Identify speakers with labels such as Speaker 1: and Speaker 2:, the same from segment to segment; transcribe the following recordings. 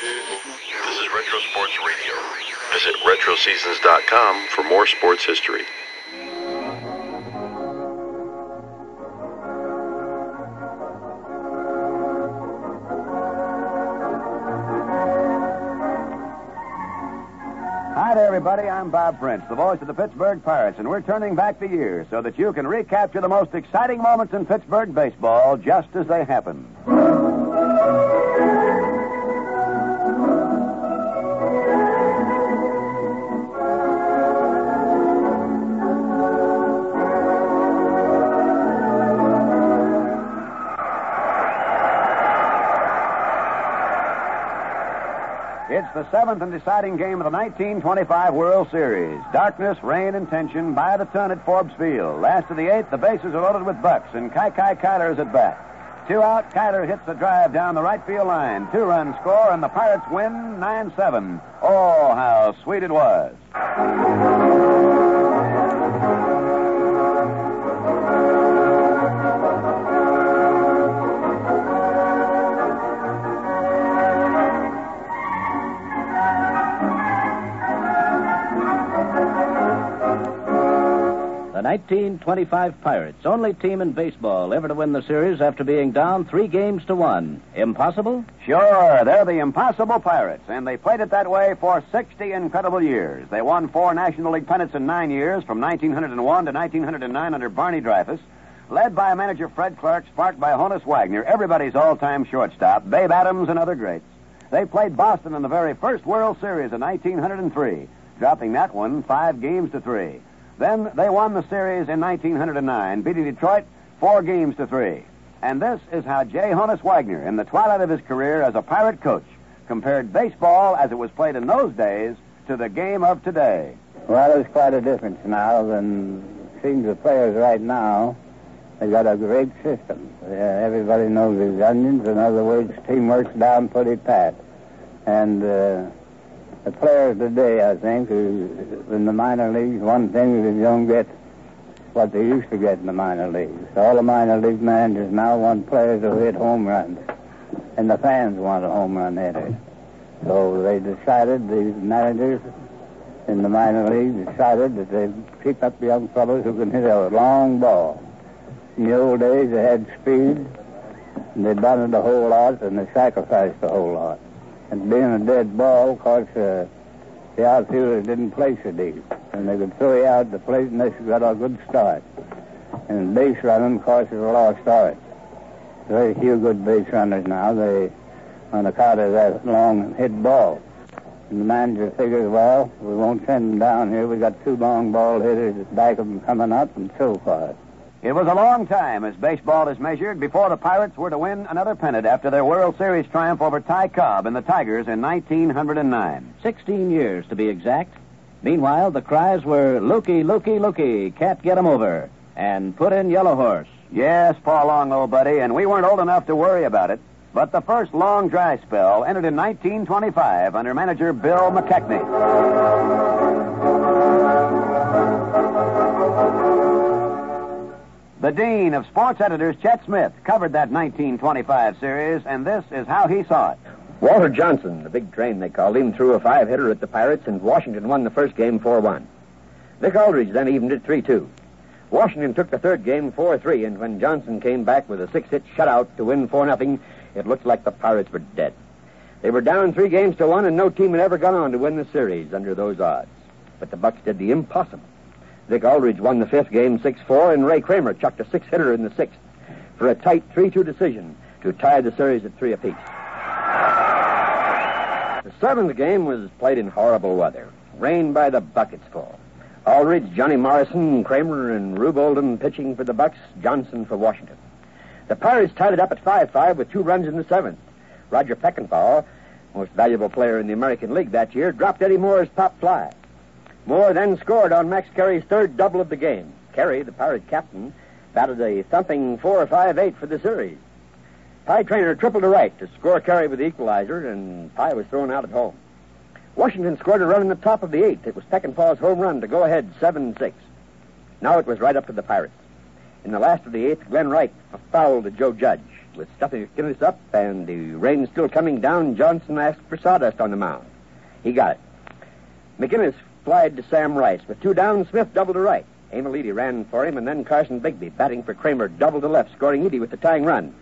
Speaker 1: This is Retro Sports Radio. Visit RetroSeasons.com for more sports history.
Speaker 2: Hi there, everybody. I'm Bob Prince, the voice of the Pittsburgh Pirates, and we're turning back the years so that you can recapture the most exciting moments in Pittsburgh baseball just as they happened. The seventh and deciding game of the 1925 World Series. Darkness, rain, and tension by the ton at Forbes Field. Last of the eighth, the bases are loaded with Bucks, and Kiki Cuyler is at bat. Two out, Cuyler hits a drive down the right field line. Two run score, and the Pirates win 9 7. Oh, how sweet it was.
Speaker 3: 1925 Pirates, only team in baseball ever to win the series after being down three games to one. Impossible?
Speaker 2: Sure, they're the impossible Pirates, and they played it that way for 60 incredible years. They won four National League pennants in nine years, from 1901 to 1909 under Barney Dreyfuss. Led by manager Fred Clarke, sparked by Honus Wagner, everybody's all-time shortstop, Babe Adams, and other greats. They played Boston in the very first World Series in 1903, dropping that one five games to three. Then they won the series in 1909, beating Detroit four games to three. And this is how Jay Honus Wagner, in the twilight of his career as a pirate coach, compared baseball as it was played in those days to the game of today.
Speaker 4: Well, there's quite a difference now than seems the players right now. They've got a great system. Everybody knows his onions. In other words, teamwork's down pretty pat. And uh, the players today, I think, uh, who, in the minor leagues, one thing is they don't get what they used to get in the minor leagues. All the minor league managers now want players to hit home runs, and the fans want a home run hitter. So they decided, these managers in the minor leagues decided that they'd pick up young fellows who can hit a long ball. In the old days, they had speed, and they it a whole lot, and they sacrificed a whole lot. And being a dead ball, of course, uh, the outfielders didn't place it deep. And they could throw you out the plate, and they got a good start. And base running, of course, is a lost art. Very few good base runners now. They, on account of that long hit ball. And the manager figures, well, we won't send them down here. We got two long ball hitters at back of them coming up, and so forth.
Speaker 2: It was a long time, as baseball is measured, before the Pirates were to win another pennant after their World Series triumph over Ty Cobb and the Tigers in 1909.
Speaker 3: 16 years, to be exact. Meanwhile, the cries were Lukey, Lukey, Lukey, can't get 'em over, and put in Yellow Horse.
Speaker 2: Yes, Paul Long, old buddy, and we weren't old enough to worry about it. But the first long dry spell ended in 1925 under manager Bill McKechnie. The dean of sports editors, Chet Smith, covered that 1925 series, and this is how he saw it.
Speaker 5: Walter Johnson, the big train they called him, threw a five hitter at the Pirates, and Washington won the first game 4 1. Vic Aldridge then evened it 3 2. Washington took the third game 4 3, and when Johnson came back with a six hit shutout to win 4 0, it looked like the Pirates were dead. They were down three games to one, and no team had ever gone on to win the series under those odds. But the Bucks did the impossible. Vic Aldridge won the fifth game 6 4, and Ray Kramer chucked a six hitter in the sixth for a tight 3 2 decision to tie the series at three apiece. The seventh game was played in horrible weather. Rain by the buckets full. Aldridge, Johnny Morrison, Kramer, and Rube Oldham pitching for the Bucks, Johnson for Washington. The Pirates tied it up at 5-5 with two runs in the seventh. Roger Peckinpaugh, most valuable player in the American League that year, dropped Eddie Moore's pop fly. Moore then scored on Max Carey's third double of the game. Carey, the Pirate captain, batted a thumping 4-5-8 for the series. Pie Traynor tripled to right to score Carey with the equalizer, and Pie was thrown out at home. Washington scored a run in the top of the eighth. It was Peckinpaugh's home run to go ahead 7-6. Now it was right up to the Pirates. In the last of the eighth, Glenn Wright fouled to Joe Judge. With Stuffy McInnis up and the rain still coming down, Johnson asked for sawdust on the mound. He got it. McInnis flied to Sam Rice. With two down, Smith doubled to right. Emil Yde ran for him, and then Carson Bigbee, batting for Kramer, doubled to left, scoring Yde with the tying run.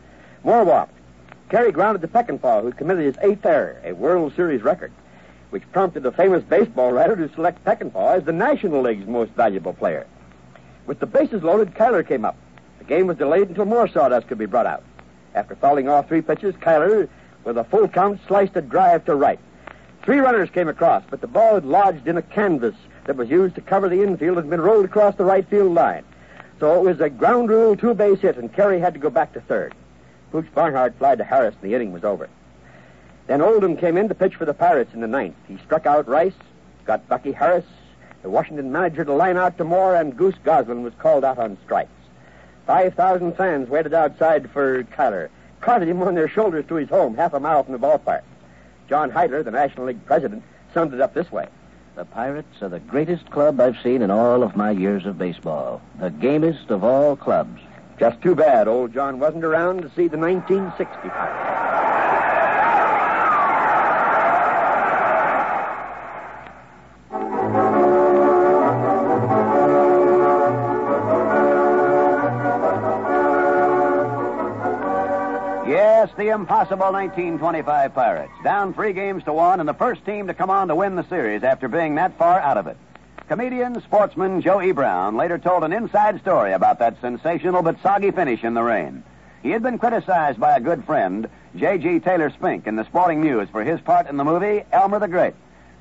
Speaker 5: Moore walked. Carey grounded to Peckinpaugh, who committed his eighth error, a World Series record, which prompted the famous baseball writer to select Peckinpaugh as the National League's most valuable player. With the bases loaded, Cuyler came up. The game was delayed until more sawdust could be brought out. After fouling off three pitches, Cuyler, with a full count, sliced a drive to right. Three runners came across, but the ball had lodged in a canvas that was used to cover the infield and had been rolled across the right field line. So it was a ground rule two base hit, and Carey had to go back to third. Pooch Barnhart flied to Harris, and the inning was over. Then Oldham came in to pitch for the Pirates in the ninth. He struck out Rice, got Bucky Harris, the Washington manager to line out to Moore, and Goose Goslin was called out on strikes. 5,000 fans waited outside for Cuyler, carted him on their shoulders to his home, half a mile from the ballpark. John Heydler, the National League president, summed it up this way.
Speaker 3: The Pirates are the greatest club I've seen in all of my years of baseball. The gamest of all clubs.
Speaker 5: Just too bad old John wasn't around to see the 1960 Pirates.
Speaker 2: The impossible 1925 Pirates. Down three games to one, and the first team to come on to win the series after being that far out of it. Comedian, sportsman Joe E. Brown later told an inside story about that sensational but soggy finish in the rain. He had been criticized by a good friend, J.G. Taylor Spink, in the Sporting News for his part in the movie Elmer the Great.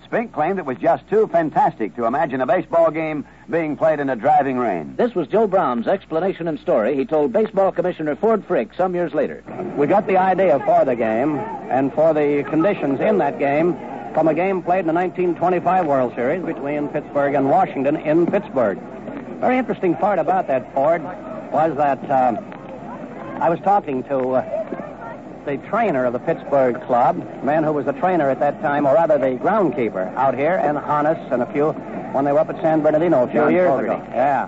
Speaker 2: Spink claimed it was just too fantastic to imagine a baseball game being played in a driving rain.
Speaker 3: This was Joe Brown's explanation and story he told Baseball Commissioner Ford Frick some years later.
Speaker 6: We got the idea for the game and for the conditions in that game from a game played in the 1925 World Series between Pittsburgh and Washington in Pittsburgh. Very interesting part about that, Ford, was that uh, I was talking to uh, the trainer of the Pittsburgh club, man who was the trainer at that time, or rather the groundkeeper out here, and Hannes and a few when they were up at San Bernardino a few
Speaker 5: John
Speaker 6: years
Speaker 5: Fogarty.
Speaker 6: ago. Yeah.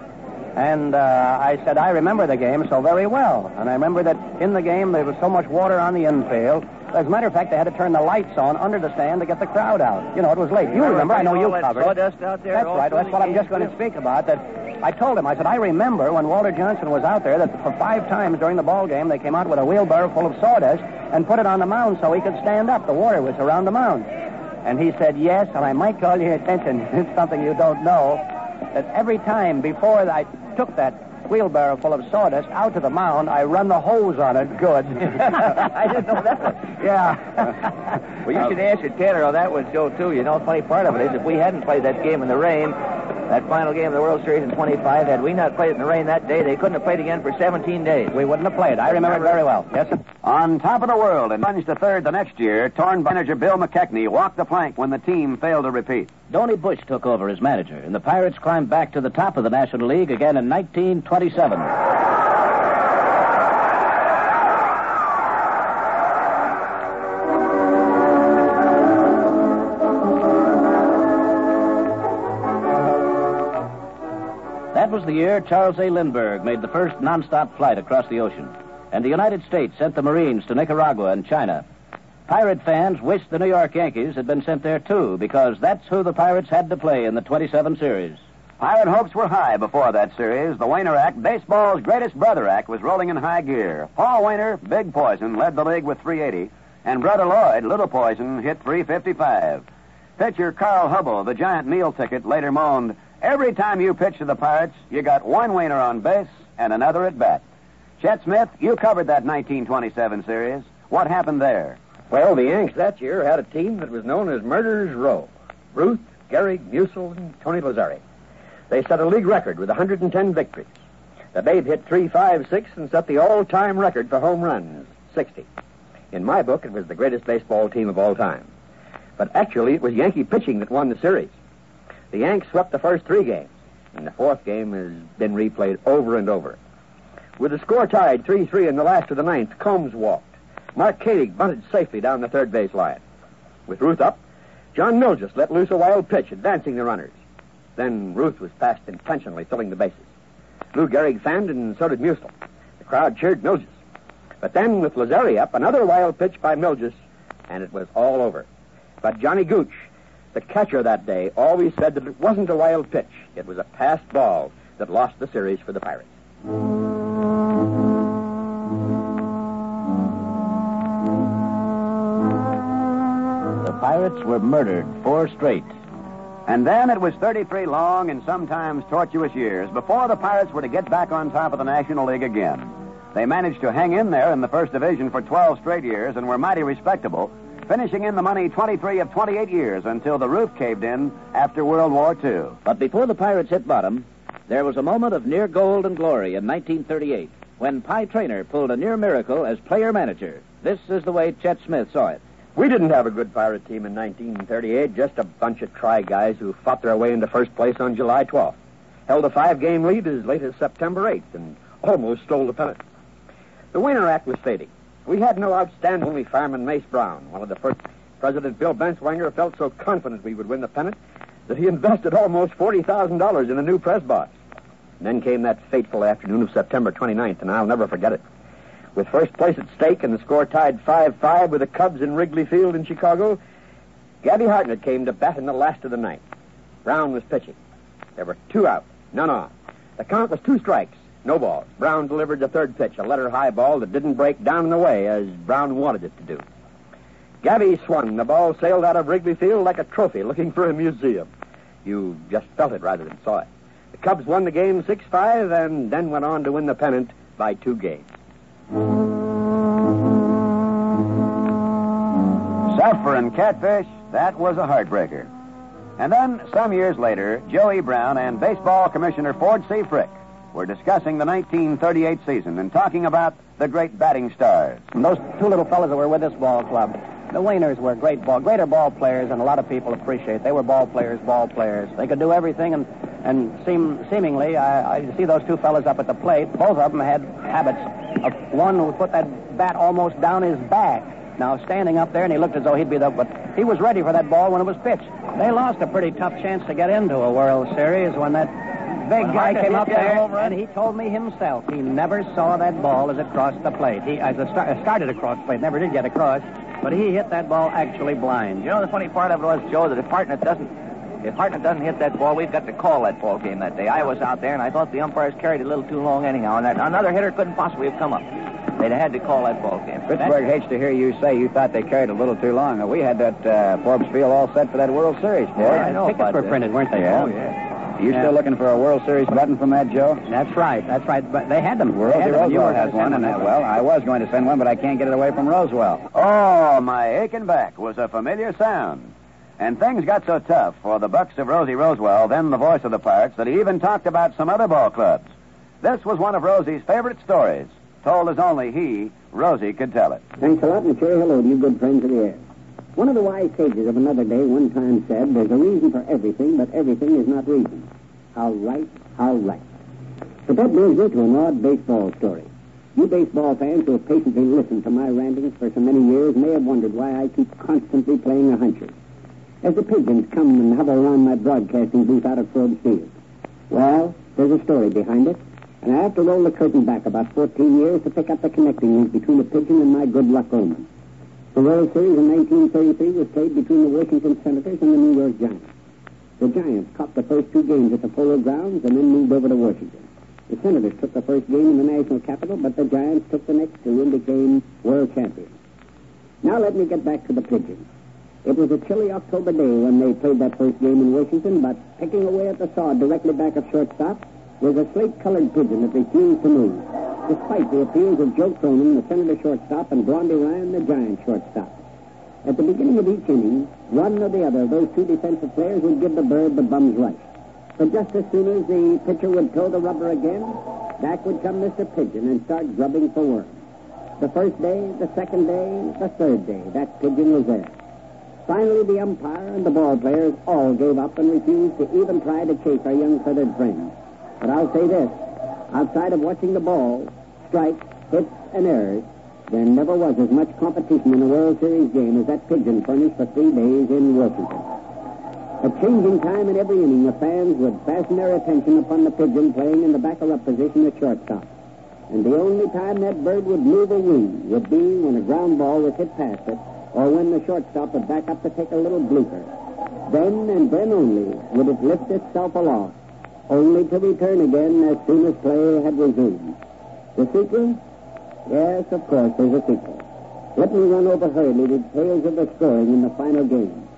Speaker 6: And uh, I said, I remember the game so very well. And I remember that in the game there was so much water on the infield. As a matter of fact, they had to turn the lights on under the stand to get the crowd out. You know, it was late. You remember? I know you covered. it.
Speaker 5: Out there.
Speaker 6: That's right. That's what I'm just going to speak about. That I told him. I said I remember when Walter Johnson was out there that for five times during the ball game they came out with a wheelbarrow full of sawdust and put it on the mound so he could stand up. The water was around the mound. And he said yes, and I might call your attention. It's something you don't know. That every time before I took that wheelbarrow full of sawdust out to the mound, I run the hose on it good.
Speaker 7: I didn't know that.
Speaker 6: Yeah.
Speaker 7: Well, you uh, should answer Taylor on that one, Joe, too. You know, funny part of it is if we hadn't played that game in the rain, that final game of the World Series in 25, had we not played it in the rain that day, they couldn't have played again for 17 days.
Speaker 6: we wouldn't have played. I remember it very well. Yes, sir.
Speaker 2: On top of the world and plunged to third the next year, torn manager Bill McKechnie walked the plank when the team failed to repeat.
Speaker 3: Donie Bush took over as manager, and the Pirates climbed back to the top of the National League again in 1927. Year Charles A. Lindbergh made the first nonstop flight across the ocean, and the United States sent the Marines to Nicaragua and China. Pirate fans wished the New York Yankees had been sent there too, because that's who the Pirates had to play in the 27 series.
Speaker 2: Pirate hopes were high before that series. The Waner Act, baseball's greatest brother act, was rolling in high gear. Paul Waner, Big Poison, led the league with 380, and Brother Lloyd, Little Poison, hit 355. Pitcher Carl Hubbell, the giant meal ticket, later moaned, Every time you pitch to the Pirates, you got one Waner on base and another at bat. Chet Smith, you covered that 1927 series. What happened there?
Speaker 5: Well, the Yanks that year had a team that was known as Murderers Row. Ruth, Gehrig, Meusel, and Tony Lazzeri. They set a league record with 110 victories. The Babe hit 356 and set the all-time record for home runs, 60. In my book, it was the greatest baseball team of all time. But actually, it was Yankee pitching that won the series. The Yanks swept the first three games, and the fourth game has been replayed over and over. With the score tied 3-3 in the last of the ninth, Combs walked. Mark Koenig bunted safely down the third base line. With Ruth up, John Miljus let loose a wild pitch, advancing the runners. Then Ruth was passed intentionally, filling the bases. Lou Gehrig fanned, and so did Meusel. The crowd cheered Miljus. But then, with Lazzeri up, another wild pitch by Miljus, and it was all over. But Johnny Gooch, the catcher that day, always said that it wasn't a wild pitch. It was a passed ball that lost the series for the Pirates.
Speaker 3: The Pirates were murdered four straight.
Speaker 2: And then it was 33 long and sometimes tortuous years before the Pirates were to get back on top of the National League again. They managed to hang in there in the first division for 12 straight years and were mighty respectable, finishing in the money 23 of 28 years until the roof caved in after World War II.
Speaker 3: But before the Pirates hit bottom, there was a moment of near gold and glory in 1938 when Pie Traynor pulled a near miracle as player manager. This is the way Chet Smith saw it.
Speaker 5: We didn't have a good pirate team in 1938, just a bunch of try guys who fought their way into first place on July 12th, held a five game lead as late as September 8th, and almost stole the pennant. The winter act was fading. We had no outstanding, only fireman Mace Brown, one of the first. President Bill Benswanger felt so confident we would win the pennant that he invested almost $40,000 in a new press box. And then came that fateful afternoon of September 29th, and I'll never forget it. With first place at stake and the score tied 5-5 with the Cubs in Wrigley Field in Chicago, Gabby Hartnett came to bat in the last of the ninth. Brown was pitching. There were two out, none on. The count was two strikes, no balls. Brown delivered the third pitch, a letter high ball that didn't break down and away as Brown wanted it to do. Gabby swung. The ball sailed out of Wrigley Field like a trophy looking for a museum. You just felt it rather than saw it. The Cubs won the game 6-5 and then went on to win the pennant by two games.
Speaker 2: Supper and catfish, that was a heartbreaker. And then, some years later, Joey Brown and Baseball Commissioner Ford C. Frick were discussing the 1938 season and talking about the great batting stars.
Speaker 6: And those two little fellows that were with this ball club, the Waners were great ball, greater ball players, and a lot of people appreciate. They were ball players, ball players. They could do everything, and and seem seemingly, I, I see those two fellows up at the plate. Both of them had habits. Of one would put that bat almost down his back. Now standing up there, and he looked as though he'd be the, but he was ready for that ball when it was pitched. They lost a pretty tough chance to get into a World Series when that big
Speaker 7: When
Speaker 6: guy came up
Speaker 7: that
Speaker 6: there, and he told me himself he never saw that ball as it crossed the plate. He as it sta- started across the plate, never did get across, but he hit that ball actually blind.
Speaker 7: You know, the funny part of it was, Joe, that if Hartnett doesn't, if Hartnett doesn't hit that ball, we've got to call that ball game that day. I was out there, and I thought the umpires carried it a little too long anyhow, and that another hitter couldn't possibly have come up. They'd have had to call that ball game.
Speaker 4: Pittsburgh hates to hear you say you thought they carried a little too long. We had that uh, Forbes Field all set for that World Series, boy.
Speaker 7: Yeah, I know,
Speaker 6: Tickets
Speaker 7: but,
Speaker 6: were
Speaker 7: uh,
Speaker 6: printed, weren't they?
Speaker 4: Yeah.
Speaker 7: Oh, yeah.
Speaker 4: You
Speaker 6: Yeah.
Speaker 4: still looking for a World Series button from that, Joe?
Speaker 6: That's right. That's right. But they had them. They
Speaker 4: Rosie
Speaker 6: had them. You
Speaker 4: Rowswell
Speaker 6: were
Speaker 4: has
Speaker 6: gonna
Speaker 4: one, and
Speaker 6: them.
Speaker 4: uh, well, I was going to send one, but I can't get it away from Rowswell.
Speaker 2: Oh, my aching back was a familiar sound. And things got so tough for the Bucks of Rosie Rowswell, then the voice of the Pirates, that he even talked about some other ball clubs. This was one of Rosie's favorite stories, told as only he, Rosie, could tell it.
Speaker 8: Thanks a lot, and cherry hello to you good friends of the air. One of the wise sages of another day one time said, There's a reason for everything, but everything is not reason. How right, how right. But that brings me to an odd baseball story. You baseball fans who have patiently listened to my rantings for so many years may have wondered why I keep constantly playing a huncher. As the pigeons come and hover around my broadcasting booth out of Forbes Field. Well, there's a story behind it, and I have to roll the curtain back about 14 years to pick up the connecting link between the pigeon and my good luck omen. The World Series in 1933 was played between the Washington Senators and the New York Giants. The Giants caught the first two games at the Polo Grounds and then moved over to Washington. The Senators took the first game in the national capital, but the Giants took the next two and became world champions. Now let me get back to the pigeons. It was a chilly October day when they played that first game in Washington, but picking away at the sod directly back of shortstop was a slate-colored pigeon that refused to move, despite the appeals of Joe Cronin, the Senator shortstop, and Blondie Ryan, the Giant shortstop. At the beginning of each inning, one or the other of those two defensive players would give the bird the bum's rush. But just as soon as the pitcher would toe the rubber again, back would come Mr. Pigeon and start grubbing for worms. The first day, the second day, the third day, that pigeon was there. Finally, the umpire and the ball players all gave up and refused to even try to chase our young feathered friend. But I'll say this, outside of watching the ball, strikes, hits, and errors, there never was as much competition in a World Series game as that pigeon furnished for three days in Washington. At changing time in every inning, the fans would fasten their attention upon the pigeon playing in the back-up position at shortstop. And the only time that bird would move a wing would be when a ground ball was hit past it, or when the shortstop would back up to take a little blooper. Then and then only would it lift itself aloft, only to return again as soon as play had resumed. The sequel? Yes, of course, there's a sequel. Let me run over hurriedly the details of the scoring in the final game.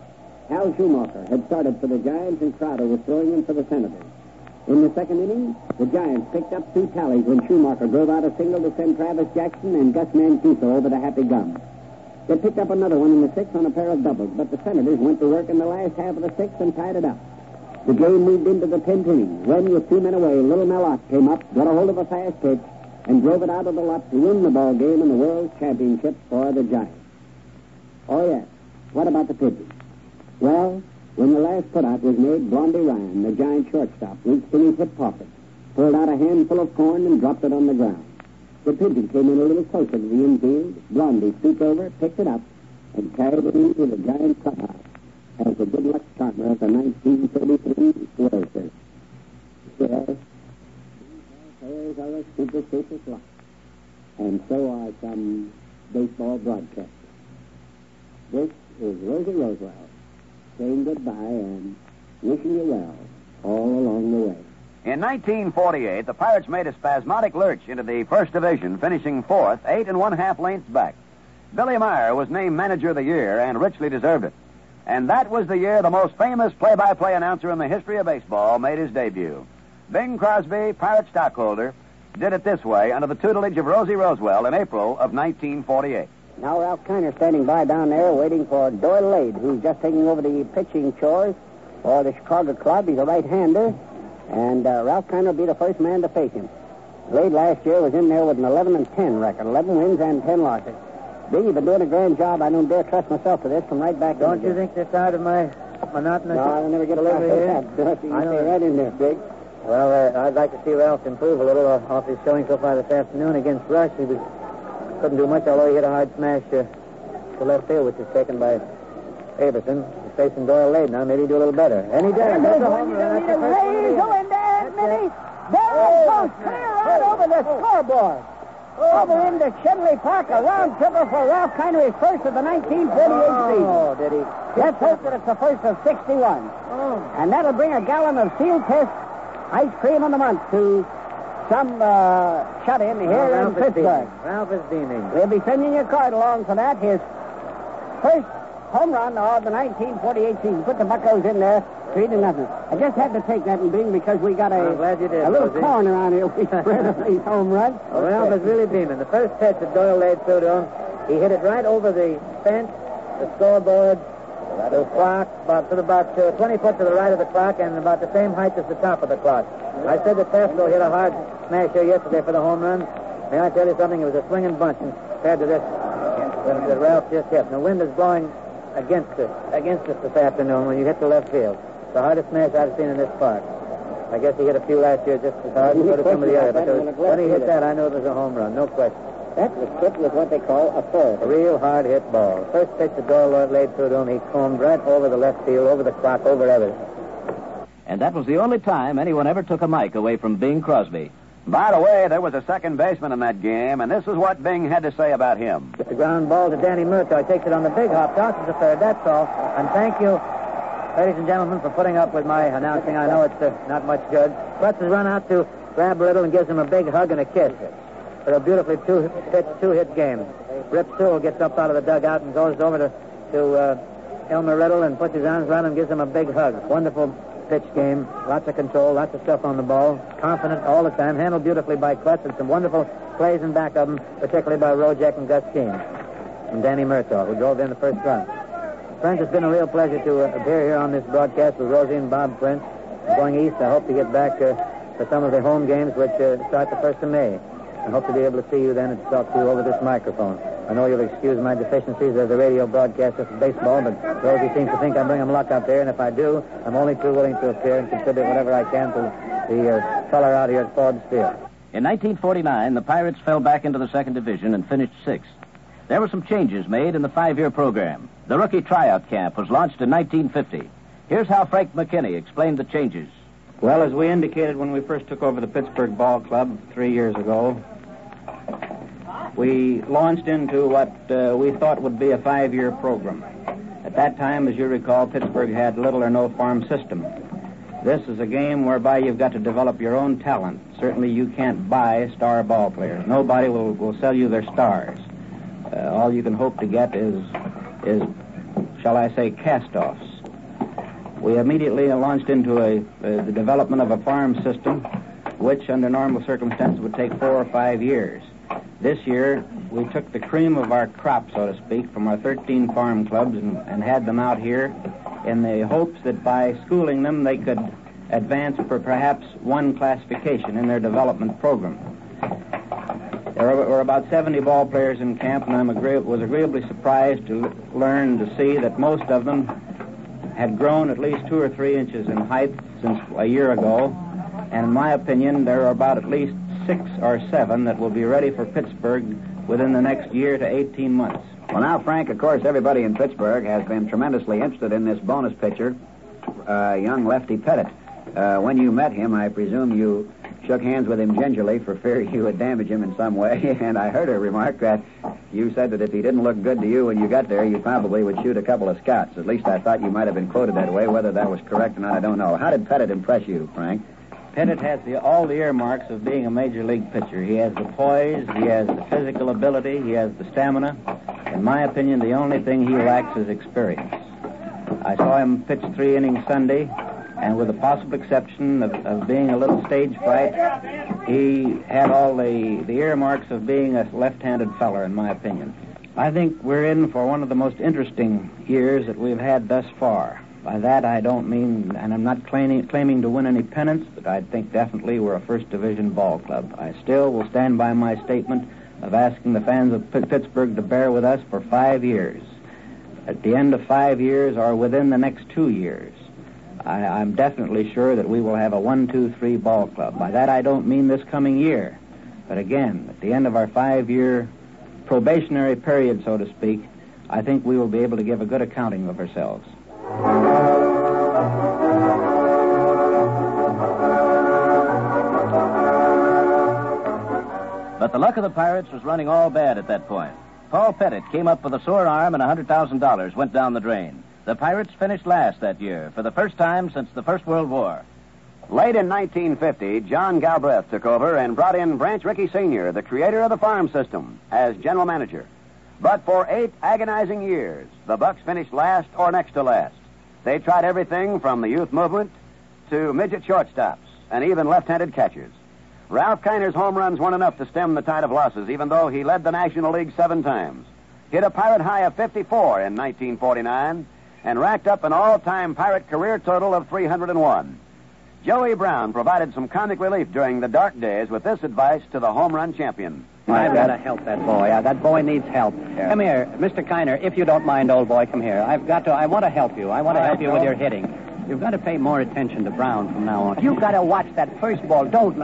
Speaker 8: Hal Schumacher had started for the Giants, and Crowder was throwing in for the Senators. In the second inning, the Giants picked up two tallies when Schumacher drove out a single to send Travis Jackson and Gus Mancuso over to Happy Gum. They picked up another one in the sixth on a pair of doubles, but the Senators went to work in the last half of the sixth and tied it up. The game moved into the tenth inning when, with two men away, Little Mel Ott came up, got a hold of a fast pitch, and drove it out of the lot to win the ball game in the World Championship for the Giants. Oh, yes. What about the pigeons? Well, when the last putout was made, Blondie Ryan, the giant shortstop, reached in his pocket, pulled out a handful of corn, and dropped it on the ground. The pigeon came in a little closer to the infield. Blondie stooped over, picked it up, and carried it into the giant clubhouse as the good luck charmer of the 1933 World Series. Yes, players are a superstitious lot, and so are some baseball broadcasters. This is Rosie Rowswell saying goodbye and wishing you well all along the way.
Speaker 2: In 1948, the Pirates made a spasmodic lurch into the first division, finishing fourth, eight and one half lengths back. Billy Meyer was named manager of the year and richly deserved it. And that was the year the most famous play-by-play announcer in the history of baseball made his debut. Bing Crosby, Pirate stockholder, did it this way under the tutelage of Rosie Rowswell in April of 1948.
Speaker 8: Now Ralph Kiner standing by down there waiting for Doyle Lade, who's just taking over the pitching chores for the Chicago club. He's a right-hander, and uh, Ralph Kiner will be the first man to face him. Lade last year was in there with an 11 and 10 record, 11 wins and 10 losses. Big, you've been doing a grand job. I don't dare trust myself to this from right back.
Speaker 9: Don't you think they're tired of my monotonous
Speaker 8: No, I'll never get a
Speaker 9: delivery here?
Speaker 8: that.
Speaker 9: I know
Speaker 8: stay right in there, Big.
Speaker 9: Well, uh, I'd like to see Ralph improve a little off his showing so far this afternoon against Rush. He was couldn't do much, although he hit a hard smash uh, to left field, which is taken by Averson. He's facing Doyle Lade now. Maybe he'll do a little better. And he does. That's a home run. That's the first one of the
Speaker 8: in there, Minnie. There it goes, clear out over the scoreboard. Over into Schenley Park, a round tripper for Ralph Kiner, his first of the 1948 season.
Speaker 9: Oh, did he?
Speaker 8: Let's hope that it's the first of 61.
Speaker 9: Oh.
Speaker 8: And that'll bring a gallon of Sealtest ice cream on the month to some uh, shut-in here
Speaker 9: Oh,
Speaker 8: in Pittsburgh.
Speaker 9: beaming. Ralph is beaming.
Speaker 8: We'll be sending you a card along for that. His first home run of the 1948 season. Put the Buckos in there, three to nothing. I just had to take that and bring because we got a,
Speaker 9: I'm glad you did,
Speaker 8: a little corn around here. We spread these home runs.
Speaker 9: Well, Ralph is really beaming. The first pitch that Doyle Lade through to him, he hit it right over the fence, the scoreboard, the clock, about to about uh, 20 foot to the right of the clock, and about the same height as the top of the clock. I said that Tesco hit a hard smash here yesterday for the home run. May I tell you something? It was a swinging bunch compared to this that, that Ralph just hit. And the wind is blowing against us, against us this afternoon when you hit the left field. The hardest smash I've seen in this park. I guess he hit a few last year just as hard as some of the other. But
Speaker 8: when
Speaker 9: he hit that, I knew it was a home run, no question.
Speaker 8: That was hit with what they call a
Speaker 9: A real hard hit ball. First pitch the Doyle Lade through to him, he combed right over the left field, over the clock, over everything.
Speaker 3: And that was the only time anyone ever took a mic away from Bing Crosby.
Speaker 2: By the way, there was a second baseman in that game, and this is what Bing had to say about him.
Speaker 9: It's a ground ball to Danny Murtaugh. He takes it on the big hop, tosses the third. That's all. And thank you, ladies and gentlemen, for putting up with my announcing. I know it's uh, not much good. Kluttz has run out to grab Riddle and gives him a big hug and a kiss for a beautifully two-hit, two-hit game. Rip Sewell gets up out of the dugout and goes over to, to uh, Elmer Riddle and puts his arms around him and gives him a big hug. Wonderful pitch game. Lots of control, lots of stuff on the ball. Confident all the time. Handled beautifully by Kluttz and some wonderful plays in back of him, particularly by Rojek and Gus Keene. And Danny Murtaugh, who drove in the first run. Friends, it's been a real pleasure to uh, appear here on this broadcast with Rosie and Bob Prince. Going east, I hope to get back uh, for some of the home games, which uh, start the 1st of May. I hope to be able to see you then and talk to you over this microphone. I know you'll excuse my deficiencies as a radio broadcaster for baseball, but Rosie seems to think I bring him luck out there, and if I do, I'm only too willing to appear and contribute whatever I can to the uh, color out here at Forbes Field.
Speaker 3: In 1949, the Pirates fell back into the second division and finished sixth. There were some changes made in the five-year program. The rookie tryout camp was launched in 1950. Here's how Frank McKinney explained the changes.
Speaker 6: Well, as we indicated when we first took over the Pittsburgh Ball Club three years ago,
Speaker 10: we launched into what uh, we thought would be a five year program. At that time, as you recall, Pittsburgh had little or no farm system. This is a game whereby you've got to develop your own talent. Certainly, you can't buy star ball players. Nobody will, will sell you their stars. Uh, all you can hope to get is, is, shall I say, cast-offs. We immediately launched into a, uh, the development of a farm system, which, under normal circumstances, would take four or five years. This year, we took the cream of our crop, so to speak, from our 13 farm clubs and, and had them out here in the hopes that by schooling them they could advance for perhaps one classification in their development program. There were about 70 ball players in camp, and I agree- was agreeably surprised to l- learn to see that most of them had grown at least two or three inches in height since a year ago. And in my opinion, there are about at least six or seven that will be ready for Pittsburgh within the next year to 18 months.
Speaker 2: Well, now, Frank, of course, everybody in Pittsburgh has been tremendously interested in this bonus pitcher, uh, young Lefty Pettit. Uh, when you met him, I presume you shook hands with him gingerly for fear you would damage him in some way. And I heard a remark that you said that if he didn't look good to you when you got there, you probably would shoot a couple of scouts. At least I thought you might have been quoted that way. Whether that was correct or not, I don't know. How did Pettit impress you, Frank?
Speaker 10: Pettit has the, all the earmarks of being a major league pitcher. He has the poise, he has the physical ability, he has the stamina. In my opinion, the only thing he lacks is experience. I saw him pitch three innings Sunday, and with the possible exception of, of being a little stage fright, he had all the, the earmarks of being a left-handed feller, in my opinion. I think we're in for one of the most interesting years that we've had thus far. By that, I don't mean, and I'm not claiming, claiming to win any pennants, but I think definitely we're a first division ball club. I still will stand by my statement of asking the fans of P- Pittsburgh to bear with us for five years. At the end of five years, or within the next two years, I, I'm definitely sure that we will have a one, two, three ball club. By that, I don't mean this coming year. But again, at the end of our five year probationary period, so to speak, I think we will be able to give a good accounting of ourselves.
Speaker 3: But the luck of the Pirates was running all bad at that point. Paul Pettit came up with a sore arm and $100,000 went down the drain. The Pirates finished last that year for the first time since the First World War.
Speaker 2: Late in 1950, John Galbreath took over and brought in Branch Rickey Sr., the creator of the farm system, as general manager. But for eight agonizing years, the Bucks finished last or next to last. They tried everything from the youth movement to midget shortstops and even left-handed catchers. Ralph Kiner's home runs weren't enough to stem the tide of losses, even though he led the National League seven times. Hit a Pirate high of 54 in 1949 and racked up an all-time Pirate career total of 301. Joey Brown provided some comic relief during the dark days with this advice to the home run champion.
Speaker 10: I've got to help that boy. Uh, that boy needs help. Come here, Mr. Kiner, if you don't mind, old boy, come here. I've got to, I want to help you. I want to help you with your hitting. You've got to pay more attention to Brown from now on. You've got to watch that first ball. Don't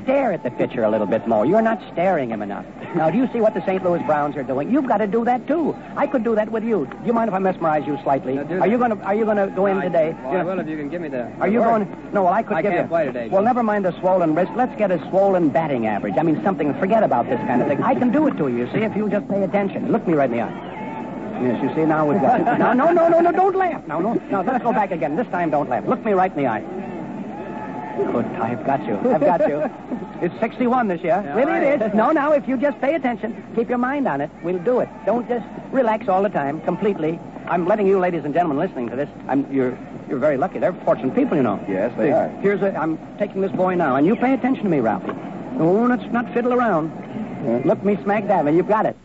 Speaker 10: stare at the pitcher a little bit more. You're not staring him enough. Now, do you see what the St. Louis Browns are doing? You've got to do that too. I could do that with you. Do you mind if I mesmerize you slightly?
Speaker 6: do
Speaker 10: Are you going to Are you going to go in today?
Speaker 6: Well, I will if you can give me the.
Speaker 10: Are you
Speaker 6: the word.
Speaker 10: going? No, well, I could
Speaker 6: I
Speaker 10: give
Speaker 6: can't
Speaker 10: you.
Speaker 6: play today,
Speaker 10: Well, never mind the swollen wrist. Let's get a swollen batting average. I mean, something. Forget about this kind of thing. I can do it to you. You see, if you just pay attention. Look me right in the eye. Yes, you see, now we've got it. No, no, no, no, no, don't laugh. No, no, no, let's go back again. This time, don't laugh. Look me right in the eye. Good, I've got you. I've got you. It's 61 this year.
Speaker 6: Yeah,
Speaker 10: really, it is. No, now, if you just pay attention, keep your mind on it, we'll do it. Don't just relax all the time, completely. I'm letting you, ladies and gentlemen, listening to this. I'm, you're, you're very lucky. They're fortunate people, you know.
Speaker 2: Yes, they are.
Speaker 10: Here's a. I'm taking this boy now, and you pay attention to me, Ralphie. No, let's not fiddle around. Look me smack dab, and you've got it.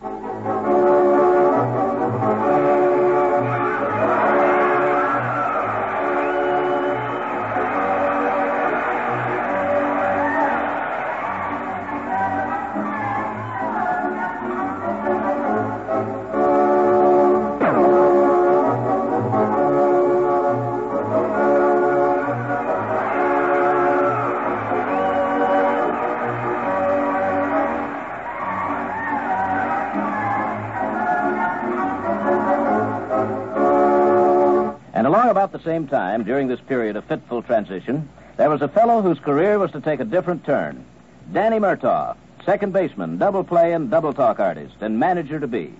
Speaker 3: Same time, during this period of fitful transition, there was a fellow whose career was to take a different turn. Danny Murtaugh, second baseman, double play and double talk artist, and manager to be.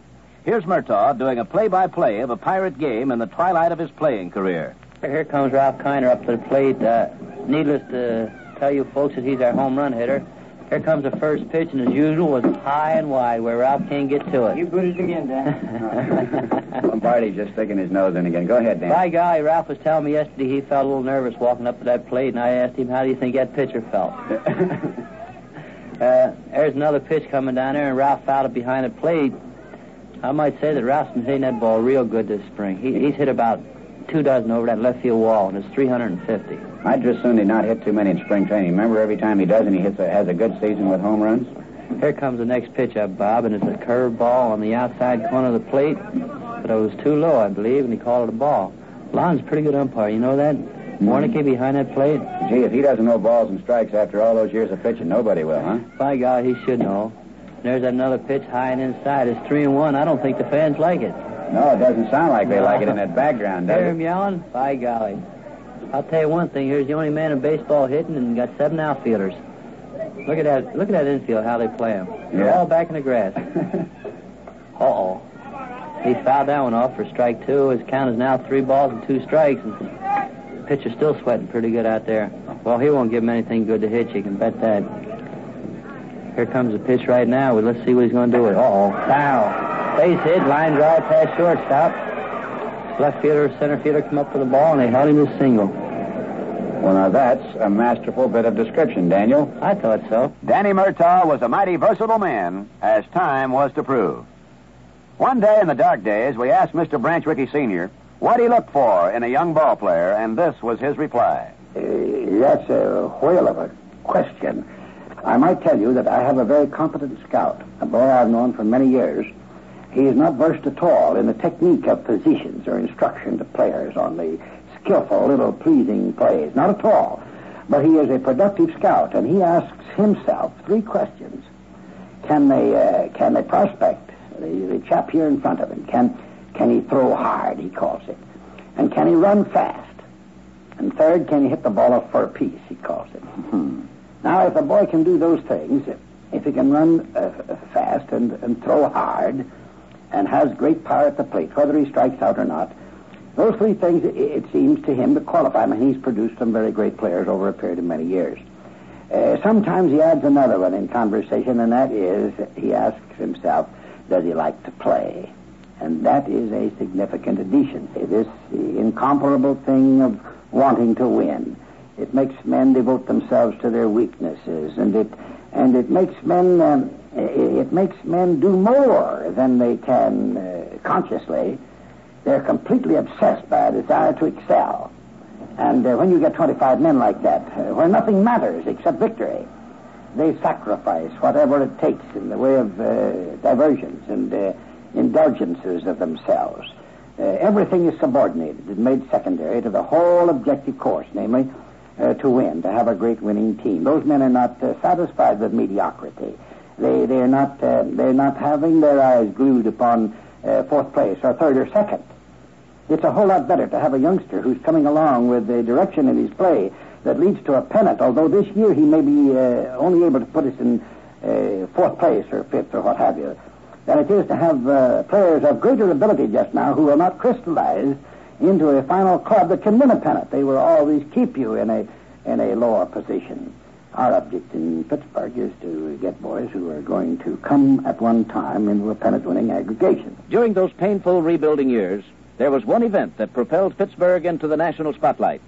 Speaker 3: Here's Murtaugh doing a play-by-play of a pirate game in the twilight of his playing career.
Speaker 11: Here comes Ralph Kiner up to the plate. Uh, needless to tell you folks that he's our home run hitter. Here comes the first pitch, and as usual, was high and wide where Ralph can't get to it.
Speaker 9: You put it again, Dan.
Speaker 2: Lombardi just sticking his nose in again. Go ahead, Dan.
Speaker 11: By guy, Ralph was telling me yesterday he felt a little nervous walking up to that plate, and I asked him, how do you think that pitcher felt? uh, there's another pitch coming down there, and Ralph fouled it behind the plate. I might say that Ralph's been hitting that ball real good this spring. He, he's hit about two dozen over that left field wall, and it's 350.
Speaker 2: I'd just soon he not hit too many in spring training. Remember, every time he does, and he hits a, has a good season with home runs.
Speaker 11: Here comes the next pitch up, Bob, and it's a curve ball on the outside corner of the plate, but it was too low, I believe, and he called it a ball. Lon's a pretty good umpire, you know that? Warneke mm-hmm. behind that plate.
Speaker 2: Gee, if he doesn't know balls and strikes after all those years of pitching, nobody will, huh?
Speaker 11: By God, he should know. There's another pitch high and inside. It's three and one. I don't think the fans like it.
Speaker 2: No, it doesn't sound like they like it in that background, does
Speaker 11: Hear
Speaker 2: it?
Speaker 11: him yelling? By golly. I'll tell you one thing. Here's the only man in baseball hitting and got seven outfielders. Look at that. Look at that infield. How they play them. They're
Speaker 2: Yeah.
Speaker 11: all back in the grass. uh oh. He fouled that one off for strike two. His count is now three balls and two strikes. And the pitcher's still sweating pretty good out there. Well, he won't give him anything good to hit. You can bet that. Here comes the pitch right now. Let's see what he's going to do with it. Uh-oh. Foul. Base hit. Line drive past shortstop. Left fielder, center fielder come up with the ball, and they held him to single.
Speaker 2: Well, now that's a masterful bit of description, Daniel.
Speaker 11: I thought so.
Speaker 2: Danny Murtaugh was a mighty versatile man, as time was to prove. One day in the dark days, we asked Mr. Branch Rickey Sr. what he looked for in a young ball player, and this was his reply.
Speaker 12: Uh, that's a whale of a question. I might tell you that I have a very competent scout, a boy I've known for many years. He is not versed at all in the technique of positions or instruction to players on the skillful little pleasing plays. Not at all. But he is a productive scout, and he asks himself three questions. Can they, uh, can they prospect the, the chap here in front of him? Can, can he throw hard, he calls it? And can he run fast? And third, can he hit the ball a piece, he calls it. Now, if a boy can do those things, if he can run uh, fast and, and throw hard and has great power at the plate, whether he strikes out or not, those three things, it, it seems to him, to qualify him, and he's produced some very great players over a period of many years. Uh, sometimes he adds another one in conversation, and that is he asks himself, does he like to play? And that is a significant addition. This incomparable thing of wanting to win. It makes men devote themselves to their weaknesses, and it and it makes men um, it makes men do more than they can uh, consciously. They're completely obsessed by a desire to excel. And uh, when you get 25 men like that, uh, where nothing matters except victory, they sacrifice whatever it takes in the way of uh, diversions and uh, indulgences of themselves. Uh, everything is subordinated and made secondary to the whole objective course, namely, uh, to win, to have a great winning team. Those men are not uh, satisfied with mediocrity. They they're not uh, they're not having their eyes glued upon uh, fourth place or third or second. It's a whole lot better to have a youngster who's coming along with a direction in his play that leads to a pennant. Although this year he may be uh, only able to put us in uh, fourth place or fifth or what have you, than it is to have players of greater ability just now who will not crystallize into a final club that can win a pennant. They will always keep you in a in a lower position. Our object in Pittsburgh is to get boys who are going to come at one time into a pennant-winning aggregation.
Speaker 3: During those painful rebuilding years, there was one event that propelled Pittsburgh into the national spotlight.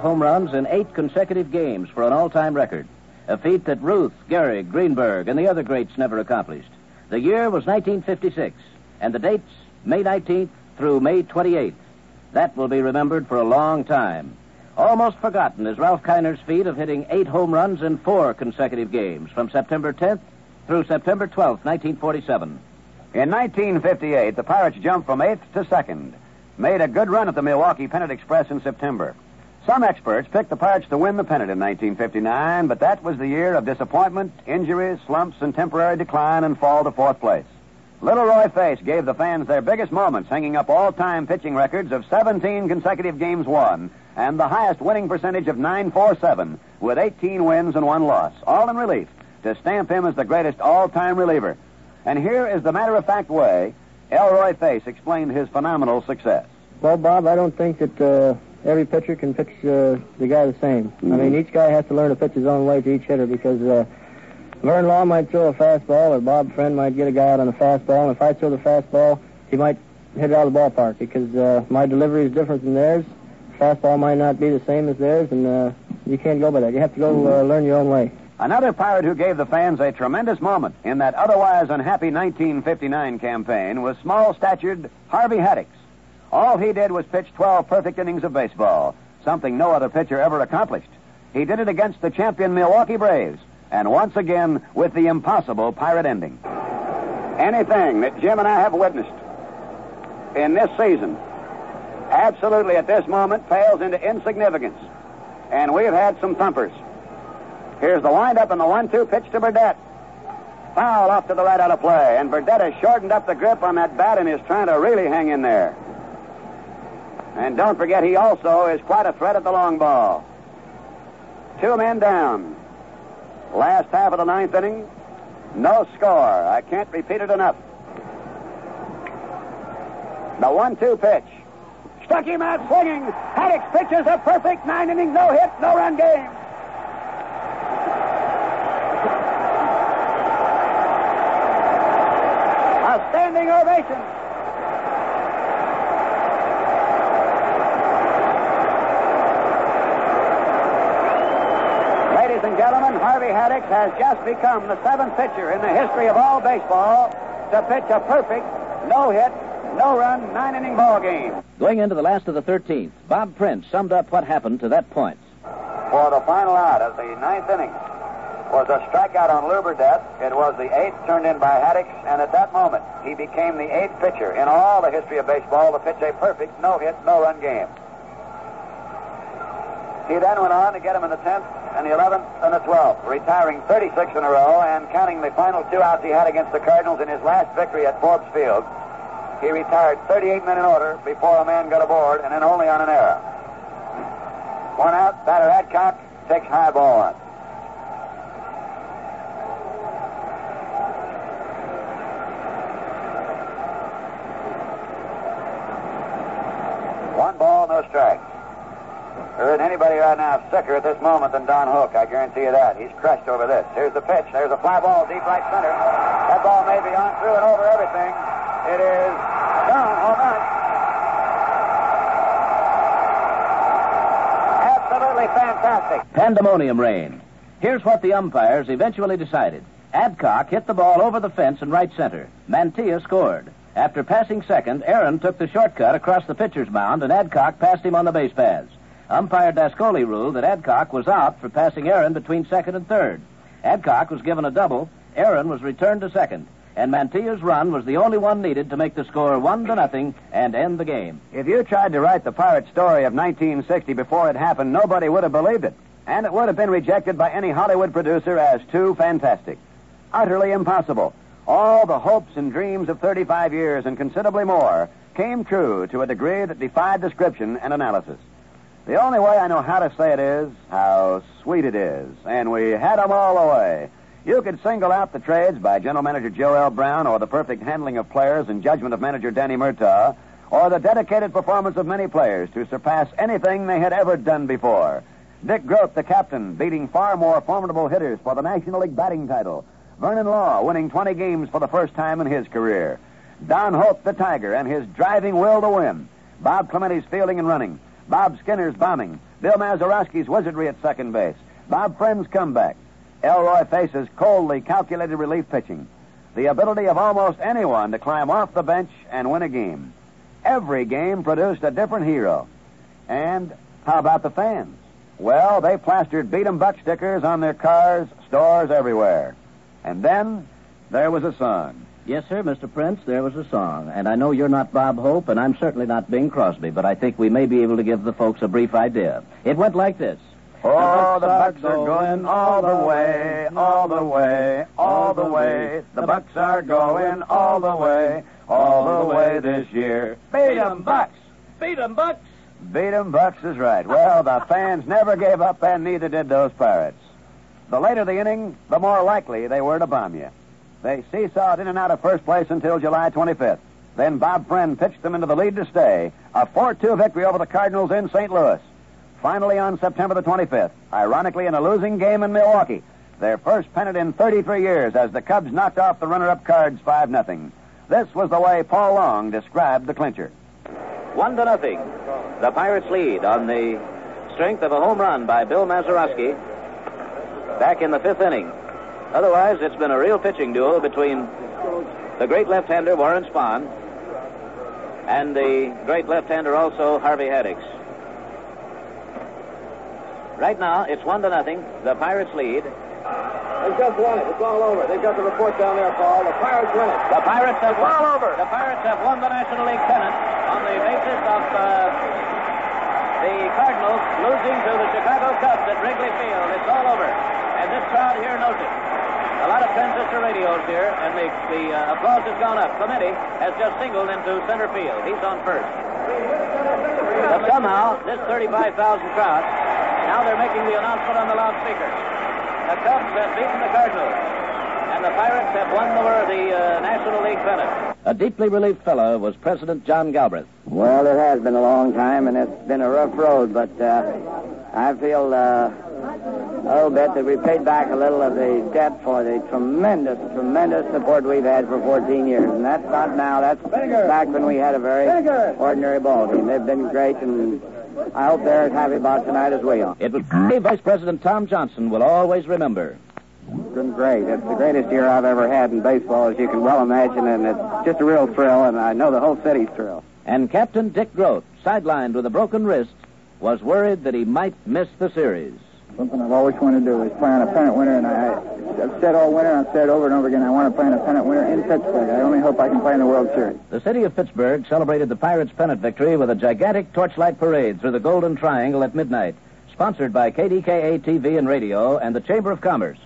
Speaker 3: Home runs in eight consecutive games for an all-time record, a feat that Ruth, Gehrig, Greenberg, and the other greats never accomplished. The year was 1956, and the dates May 19th through May 28th. That will be remembered for a long time. Almost forgotten is Ralph Kiner's feat of hitting eight home runs in four consecutive games from September 10th through September 12th, 1947.
Speaker 2: In 1958, the Pirates jumped from eighth to second, made a good run at the Milwaukee Pennant Express in September. Some experts picked the Pirates to win the pennant in 1959, but that was the year of disappointment, injuries, slumps, and temporary decline and fall to fourth place. Little Roy Face gave the fans their biggest moments, hanging up all-time pitching records of 17 consecutive games won and the highest winning percentage of 947 with 18 wins and one loss, all in relief to stamp him as the greatest all-time reliever. And here is the matter-of-fact way Elroy Face explained his phenomenal success.
Speaker 13: Well, Bob, I don't think that uh, every pitcher can pitch uh, the guy the same. Mm-hmm. I mean, each guy has to learn to pitch his own way to each hitter because uh, Vern Law might throw a fastball, or Bob Friend might get a guy out on a fastball, and if I throw the fastball, he might hit it out of the ballpark because uh, my delivery is different than theirs. Fastball might not be the same as theirs, and uh, you can't go by that. You have to go uh, learn your own way.
Speaker 2: Another pirate who gave the fans a tremendous moment in that otherwise unhappy 1959 campaign was small-statured Harvey Haddix. All he did was pitch 12 perfect innings of baseball, something no other pitcher ever accomplished. He did it against the champion Milwaukee Braves, and once again with the impossible pirate ending. Anything that Jim and I have witnessed in this season absolutely at this moment pales into insignificance. And we've had some thumpers. Here's the windup and the one-two pitch to Burdette. Foul off to the right out of play, and Burdette has shortened up the grip on that bat and is trying to really hang in there. And don't forget, he also is quite a threat at the long ball. Two men down. Last half of the ninth inning, no score. I can't repeat it enough. The one-two pitch. Stuck him out swinging. Haddix pitches a perfect nine innings, no hit, no run game. A standing ovation. Ladies and gentlemen, Harvey Haddix has just become the seventh pitcher in the history of all baseball to pitch a perfect, no hit, no run, nine inning ball game.
Speaker 3: Going into the last of the 13th, Bob Prince summed up what happened to that point.
Speaker 2: For the final out of the ninth inning was a strikeout on Lou It was the eighth turned in by Haddix, and at that moment, he became the eighth pitcher in all the history of baseball to pitch a perfect no hit, no run game. He then went on to get him in the 10th and the 11th and the 12th, retiring 36 in a row and counting the final two outs he had against the Cardinals in his last victory at Forbes Field. He retired 38 men in order before a man got aboard and then only on an error. One out, batter Adcock takes high ball on. One ball, no strikes. There isn't anybody right now sicker at this moment than Don Hoak. I guarantee you that. He's crushed over this. Here's the pitch. There's a fly ball deep right center. That ball may be on through and over everything. It is gone. Home run. Absolutely fantastic.
Speaker 3: Pandemonium reigned. Here's what the umpires eventually decided. Adcock hit the ball over the fence in right center. Mantilla scored. After passing second, Aaron took the shortcut across the pitcher's mound, and Adcock passed him on the base paths. Umpire Dascoli ruled that Adcock was out for passing Aaron between second and third. Adcock was given a double. Aaron was returned to second. And Mantilla's run was the only one needed to make the score one to nothing and end the game.
Speaker 2: If you tried to write the pirate story of 1960 before it happened, nobody would have believed it. And it would have been rejected by any Hollywood producer as too fantastic. Utterly impossible. All the hopes and dreams of 35 years and considerably more came true to a degree that defied description and analysis. The only way I know how to say it is how sweet it is. And we had 'em all the way. You could single out the trades by General Manager Joe L. Brown, or the perfect handling of players and judgment of manager Danny Murtaugh, or the dedicated performance of many players to surpass anything they had ever done before. Dick Groat, the captain, beating far more formidable hitters for the National League batting title. Vernon Law winning 20 games for the first time in his career. Don Hoak, the Tiger, and his driving will to win. Bob Clemente's fielding and running. Bob Skinner's bombing. Bill Mazeroski's wizardry at second base. Bob Friend's comeback. Elroy Face's coldly calculated relief pitching. The ability of almost anyone to climb off the bench and win a game. Every game produced a different hero. And how about the fans? Well, they plastered beat 'em buck stickers on their cars, stores, everywhere. And then there was a song.
Speaker 3: Yes, sir, Mr. Prince, there was a song. And I know you're not Bob Hope, and I'm certainly not Bing Crosby, but I think we may be able to give the folks a brief idea. It went like this.
Speaker 2: Oh, the Bucks are going all the way, all the way, all the way. The Bucks are going all the way, all the way this year. Beat 'em, Bucks!
Speaker 3: Beat 'em, Bucks!
Speaker 2: Beat 'em, Bucks is right. Well, the fans never gave up, and neither did those Pirates. The later the inning, the more likely they were to bomb you. They seesawed in and out of first place until July 25th. Then Bob Friend pitched them into the lead to stay. A 4-2 victory over the Cardinals in St. Louis. Finally, on September the 25th, ironically in a losing game in Milwaukee, their first pennant in 33 years as the Cubs knocked off the runner-up Cards 5-0. This was the way Paul Long described the clincher.
Speaker 3: One to nothing. The Pirates lead on the strength of a home run by Bill Mazeroski back in the fifth inning. Otherwise, it's been a real pitching duel between the great left-hander Warren Spahn and the great left-hander also Harvey Haddix. Right now, it's one to nothing. The Pirates lead.
Speaker 14: They've just won it. It's all over. They've got the report down there, Paul. The Pirates win it.
Speaker 3: The Pirates have
Speaker 14: It's all over.
Speaker 3: The Pirates have won the National League pennant on the basis of uh, the Cardinals losing to the Chicago Cubs at Wrigley Field. It's all over, and this crowd here knows it. A lot of transistor radios here, and the, the uh, applause has gone up. Clemente has just singled into center field. He's on first. But somehow, this 35,000 crowd, now they're making the announcement on the loudspeaker. The Cubs have beaten the Cardinals, and the Pirates have won the, the uh, National League pennant. A deeply relieved fellow was President John Galbreath.
Speaker 4: Well, it has been a long time, and it's been a rough road, but uh, I feel uh, Oh, a little bit that we paid back a little of the debt for the tremendous, tremendous support we've had for 14 years. And that's not now, that's back when we had a very ordinary ball team. They've been great, and I hope they're as happy about tonight as we are.
Speaker 3: It will be Vice President Tom Johnson will always remember.
Speaker 4: It's been great. It's the greatest year I've ever had in baseball, as you can well imagine, and it's just a real thrill, and I know the whole city's thrilled.
Speaker 3: And Captain Dick Groat, sidelined with a broken wrist, was worried that he might miss the series.
Speaker 15: Something I've always wanted to do is play on a pennant winner, and I, I've said all winter, I've said over and over again, I want to play on a pennant winner in Pittsburgh. I only hope I can play in the World Series.
Speaker 3: The city of Pittsburgh celebrated the Pirates' pennant victory with a gigantic torchlight parade through the Golden Triangle at midnight, sponsored by KDKA TV and radio and the Chamber of Commerce.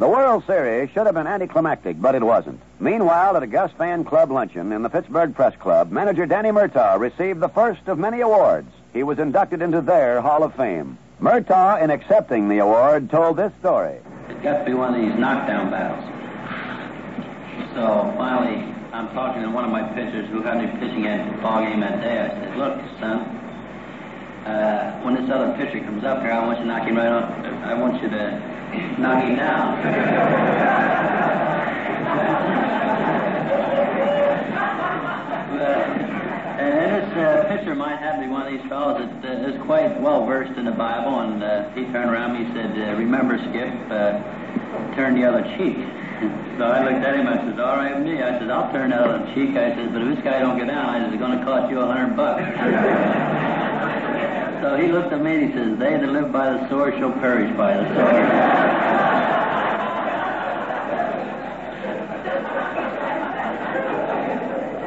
Speaker 2: The World Series should have been anticlimactic, but it wasn't. Meanwhile, at a Gus Fan Club luncheon in the Pittsburgh Press Club, manager Danny Murtaugh received the first of many awards. He was inducted into their Hall of Fame. Murtaugh, in accepting the award, told this story.
Speaker 16: It's got to be one of these knockdown battles. So finally, I'm talking to one of my pitchers who had me pitching at the ball game that day. I said, "Look, son, uh, when this other pitcher comes up here, I want you to knock him right on. I want you to knock him down." uh, pitcher might have to be one of these fellows that uh, is quite well versed in the Bible. And uh, he turned around and he said, uh, "Remember, Skip, uh, turn the other cheek." so I looked at him. I said, "All right me." I said, "I'll turn the other cheek." I said, "But if this guy don't get down, I said, it's going to cost you a hundred bucks." so he looked at me and he says, "They that live by the sword shall perish by the sword."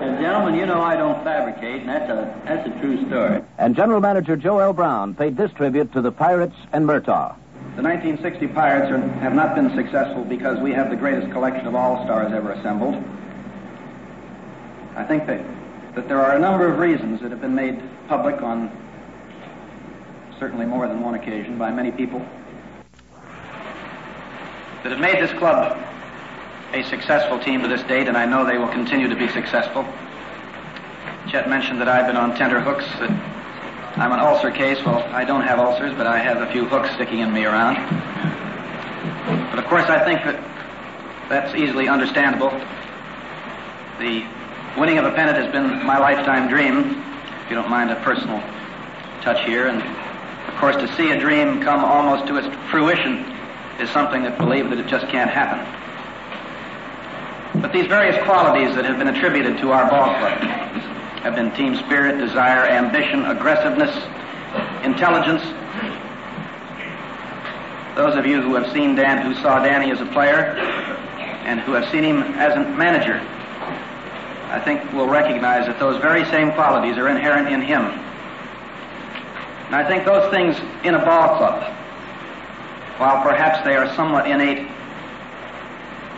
Speaker 16: And gentlemen, you know I don't fabricate, and that's a that's a true story.
Speaker 3: And General Manager Joe L. Brown paid this tribute to the Pirates and Murtaugh.
Speaker 17: The 1960 Pirates are, have not been successful because we have the greatest collection of all-stars ever assembled. I think that, that there are a number of reasons that have been made public on certainly more than one occasion by many people that have made this club a successful team to this date, and I know they will continue to be successful. Chet mentioned that I've been on tenter hooks, that I'm an ulcer case. Well, I don't have ulcers, but I have a few hooks sticking in me around. But of course, I think that that's easily understandable. The winning of a pennant has been my lifetime dream, if you don't mind a personal touch here. And of course, to see a dream come almost to its fruition is something that believe that it just can't happen. But these various qualities that have been attributed to our ball club have been team spirit, desire, ambition, aggressiveness, intelligence. Those of you who have seen Dan, who saw Danny as a player, and who have seen him as a manager, I think will recognize that those very same qualities are inherent in him. And I think those things in a ball club, while perhaps they are somewhat innate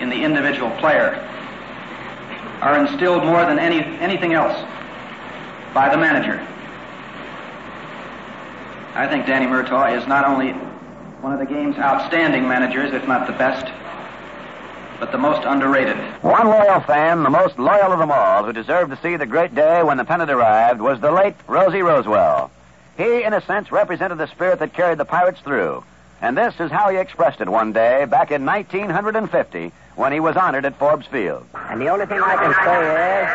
Speaker 17: in the individual player, are instilled more than any, anything else by the manager. I think Danny Murtaugh is not only one of the game's outstanding managers, if not the best, but the most underrated.
Speaker 2: One loyal fan, the most loyal of them all, who deserved to see the great day when the pennant arrived, was the late Rosie Rowswell. He, in a sense, represented the spirit that carried the Pirates through. And this is how he expressed it one day back in 1950 when he was honored at Forbes Field.
Speaker 8: And the only thing I can say is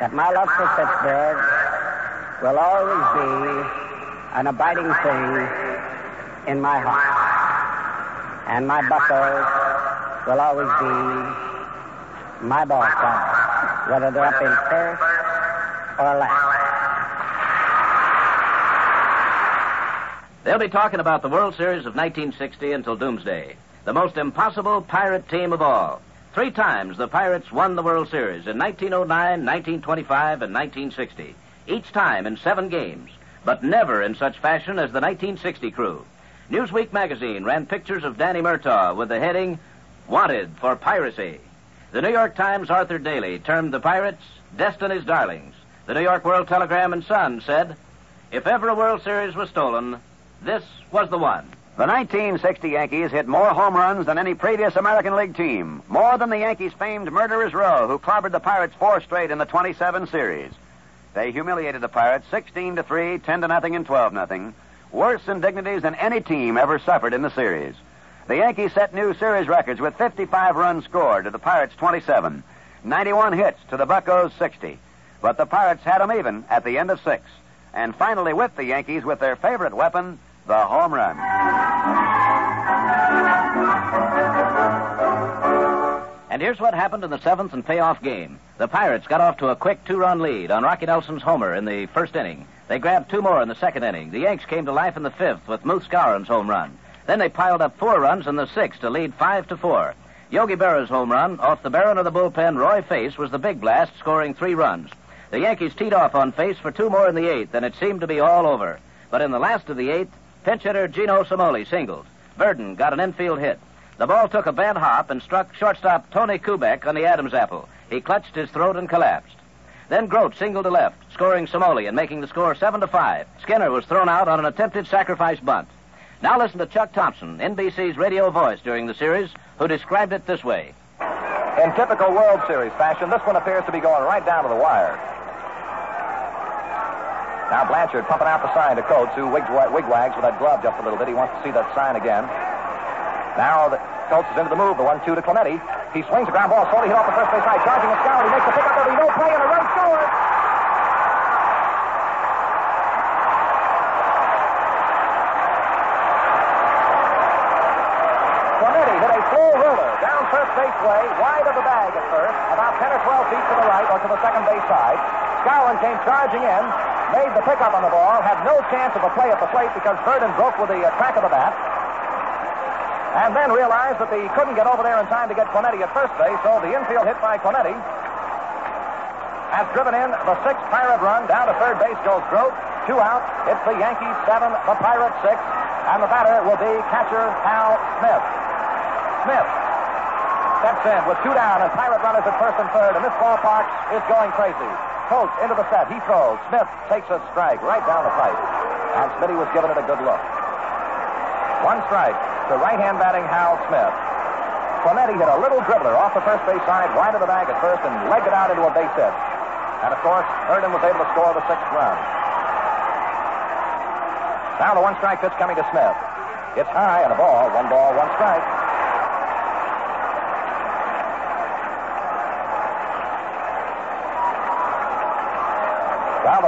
Speaker 8: that my love for Pittsburgh will always be an abiding thing in my heart. And my buckles will always be my ball club, whether they're up in first or last.
Speaker 3: They'll be talking about the World Series of 1960 until doomsday. The most impossible pirate team of all. Three times the Pirates won the World Series in 1909, 1925, and 1960. Each time in seven games, but never in such fashion as the 1960 crew. Newsweek magazine ran pictures of Danny Murtaugh with the heading, Wanted for Piracy. The New York Times Arthur Daley termed the Pirates Destiny's Darlings. The New York World Telegram and Sun said, If ever a World Series was stolen, this was the one.
Speaker 2: The 1960 Yankees hit more home runs than any previous American League team, more than the Yankees' famed Murderers Row, who clobbered the Pirates four straight in the 27 series. They humiliated the Pirates 16 to 3, 10 to nothing, and 12 nothing. Worse indignities than any team ever suffered in the series. The Yankees set new series records with 55 runs scored to the Pirates 27, 91 hits to the Buckos 60. But the Pirates had them even at the end of six, and finally whipped the Yankees with their favorite weapon, the home run.
Speaker 3: And here's what happened in the seventh and payoff game. The Pirates got off to a quick two-run lead on Rocky Nelson's homer in the first inning. They grabbed two more in the second inning. The Yanks came to life in the fifth with Moose Skowron's home run. Then they piled up four runs in the sixth to lead five to four. Yogi Berra's home run off the Baron of the bullpen, Roy Face, was the big blast, scoring three runs. The Yankees teed off on Face for two more in the eighth, and it seemed to be all over. But in the last of the eighth, pinch hitter Gino Cimoli singled. Virdon got an infield hit. The ball took a bad hop and struck shortstop Tony Kubek on the Adam's apple. He clutched his throat and collapsed. Then Groat singled to left, scoring Cimoli and making the score seven to five. Skinner was thrown out on an attempted sacrifice bunt. Now listen to Chuck Thompson, NBC's radio voice during the series, who described it this way.
Speaker 18: In typical World Series fashion, this one appears to be going right down to the wire. Now Blanchard pumping out the sign to Coates, who wigwags with that glove just a little bit. He wants to see that sign again. Now the, Coates is into the move, the one-two to Clemente. He swings the ground ball, slowly hit off the first base side, charging a scout. He makes the pickup. There'll be no play, and a run scored. Clemente hit a slow roller down first base way, wide of the bag at first, about 10 or 12 feet to the right or to the second base side. Skowron came charging in, made the pickup on the ball, had no chance of a play at the plate because Virdon broke with the uh, crack of the bat. And then realized that he couldn't get over there in time to get Clemente at first base, so the infield hit by Clemente has driven in the sixth Pirate run. Down to third base goes Groat. Two out. It's the Yankees seven, the Pirates six, and the batter will be catcher Hal Smith. Smith steps in with two down and Pirate runners at first and third, and this ballpark is going crazy. Coates into the set. He throws. Smith takes a strike right down the pipe. And Smitty was giving it a good look. One strike to right-hand batting Hal Smith. Clemente hit a little dribbler off the first base side, wide of the bag at first, and legged it out into a base hit. And of course, Virdon was able to score the sixth run. Now the one strike pitch coming to Smith. It's high and a ball. One ball, one strike.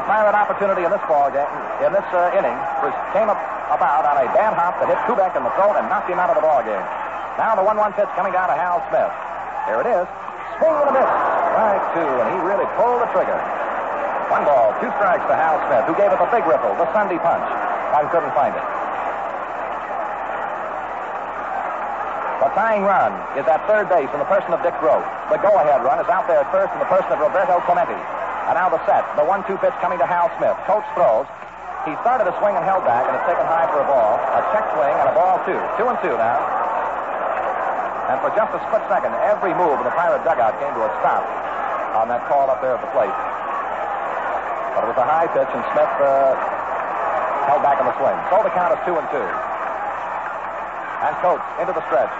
Speaker 18: Pirate opportunity in this ball game, in this uh, inning, came up about on a bad hop that hit Kubek in the throat and knocked him out of the ball game. Now the 1-1 pitch coming down to Hal Smith. There it is. Swing and a miss. Strike two, and he really pulled the trigger. One ball, two strikes to Hal Smith, who gave it the big ripple, the Sunday punch, and couldn't find it. The tying run is at third base in the person of Dick Groat. The go-ahead run is out there at first in the person of Roberto Clemente. And now the set. The one-two pitch coming to Hal Smith. Coates throws. He started a swing and held back, and it's taken high for a ball. A check swing and a ball two. Two and two now. And for just a split second, every move in the Pirate dugout came to a stop on that call up there at the plate. But it was a high pitch, and Smith uh, held back on the swing. So the count is two and two. And Coates into the stretch.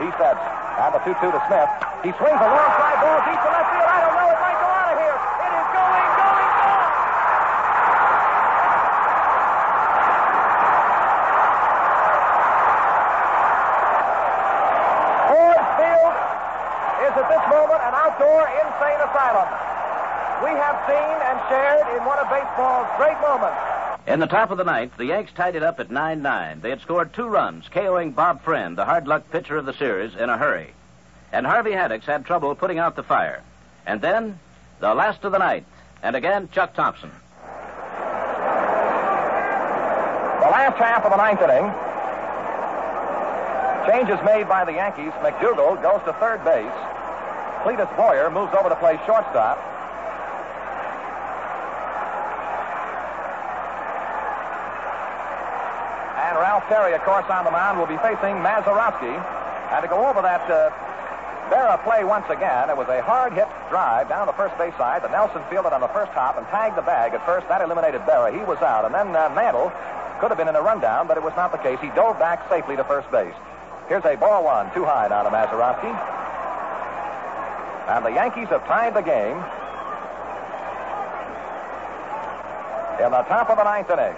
Speaker 18: He sets. And the 2 2 to Smith. He swings a long fly ball deep to left field. I don't know. It might go out of here. It is going, going, going. Forbes Field is at this moment an outdoor insane asylum. We have seen and shared in one of baseball's great moments.
Speaker 3: In the top of the ninth, the Yanks tied it up at 9 9. They had scored two runs, KOing Bob Friend, the hard luck pitcher of the series, in a hurry. And Harvey Haddix had trouble putting out the fire. And then, the last of the ninth, and again, Chuck Thompson.
Speaker 18: The last half of the ninth inning. Changes made by the Yankees. McDougal goes to third base. Cletus Boyer moves over to play shortstop. And Terry, of course, on the mound will be facing Mazeroski. And to go over that uh, play once again, it was a hard hit drive down the first base side The Nelson fielded on the first hop and tagged the bag at first. That eliminated Berra. He was out. And then uh, Mantle could have been in a rundown, but it was not the case. He dove back safely to first base. Here's a ball one, too high now to Mazeroski. And the Yankees have tied the game in the top of the ninth inning.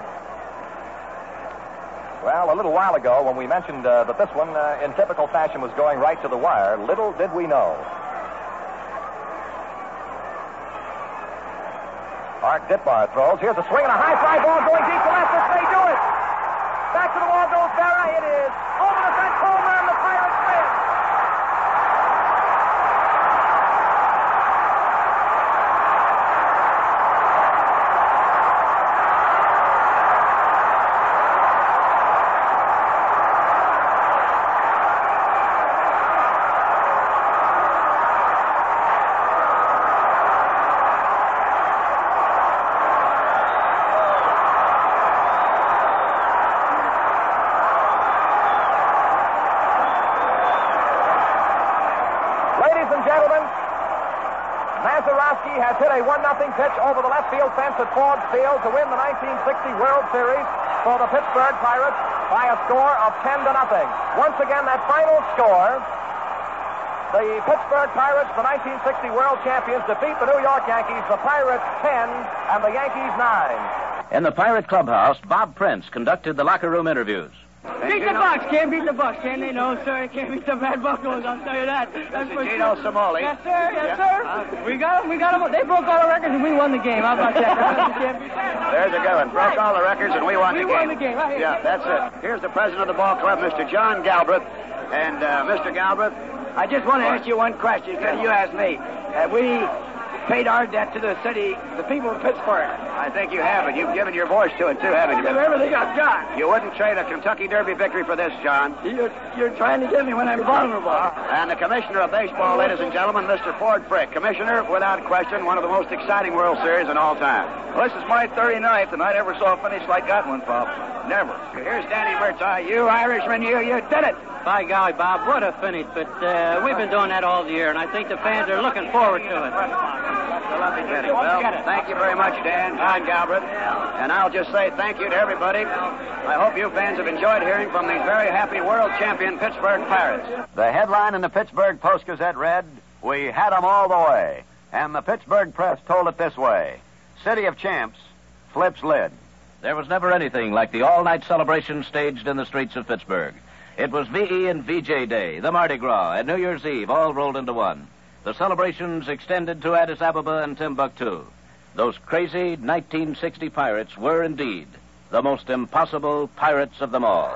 Speaker 18: Well, a little while ago, when we mentioned uh, that this one, uh, in typical fashion, was going right to the wire, little did we know. Art Ditmar throws. Here's a swing and a high fly ball going deep to left. This may do it. Back to the wall goes Berra. It is over the fence, homer, One nothing pitch over the left field fence at Forbes Field to win the 1960 World Series for the Pittsburgh Pirates by a score of 10 to nothing. Once again, that final score the Pittsburgh Pirates, the 1960 World Champions, defeat the New York Yankees, the Pirates 10 and the Yankees 9.
Speaker 3: In the Pirate Clubhouse, Bob Prince conducted the locker room interviews.
Speaker 19: Beat the Bucks. Can't beat the Bucks, can they? No, sir. Can't beat the Bad Buffaloes. I'll tell you that. That's for
Speaker 20: Gino
Speaker 19: sure.
Speaker 20: Cimoli.
Speaker 19: Yes, sir. Yes,
Speaker 20: Yeah.
Speaker 19: sir. We got them. We got them. They broke all the records and we won the game. How about that? Can't beat that.
Speaker 20: There's a good one. Broke all the records and we won
Speaker 19: We
Speaker 20: the
Speaker 19: won the game. Right here.
Speaker 20: Yeah, that's it. Here's the president of the ball club, Mr. John Galbreath. And uh, Mr. Galbreath,
Speaker 21: I just want to ask you one question because you asked me. Have we paid our debt to the city, the people of Pittsburgh?
Speaker 20: I think you have it. You've given your voice to it too, haven't you?
Speaker 21: Everything I've got.
Speaker 20: You wouldn't trade a Kentucky Derby victory for this, John.
Speaker 21: You're, you're trying to get me when I'm vulnerable.
Speaker 20: And the commissioner of baseball, ladies and gentlemen, Mr. Ford Frick. Commissioner, without question, one of the most exciting World Series in all time.
Speaker 21: Well, this is my 39th, and I never saw a finish like that one, Pop. Never.
Speaker 20: Here's Danny Murtaugh. You Irishman, you, you did it.
Speaker 11: By golly, Bob, what a finish. But uh, we've been doing that all the year, and I think the fans are looking forward to it.
Speaker 20: Well, thank you very much, Dan, John Galbreath. And I'll just say thank you to everybody. I hope you fans have enjoyed hearing from these very happy world champion Pittsburgh Pirates.
Speaker 2: The headline in the Pittsburgh Post Gazette read, We had 'em all the way. And the Pittsburgh Press told it this way City of Champs flips lid.
Speaker 3: There was never anything like the all night celebration staged in the streets of Pittsburgh. It was VE and VJ Day, the Mardi Gras, and New Year's Eve all rolled into one. The celebrations extended to Addis Ababa and Timbuktu. Those crazy 1960 pirates were indeed the most impossible pirates of them all.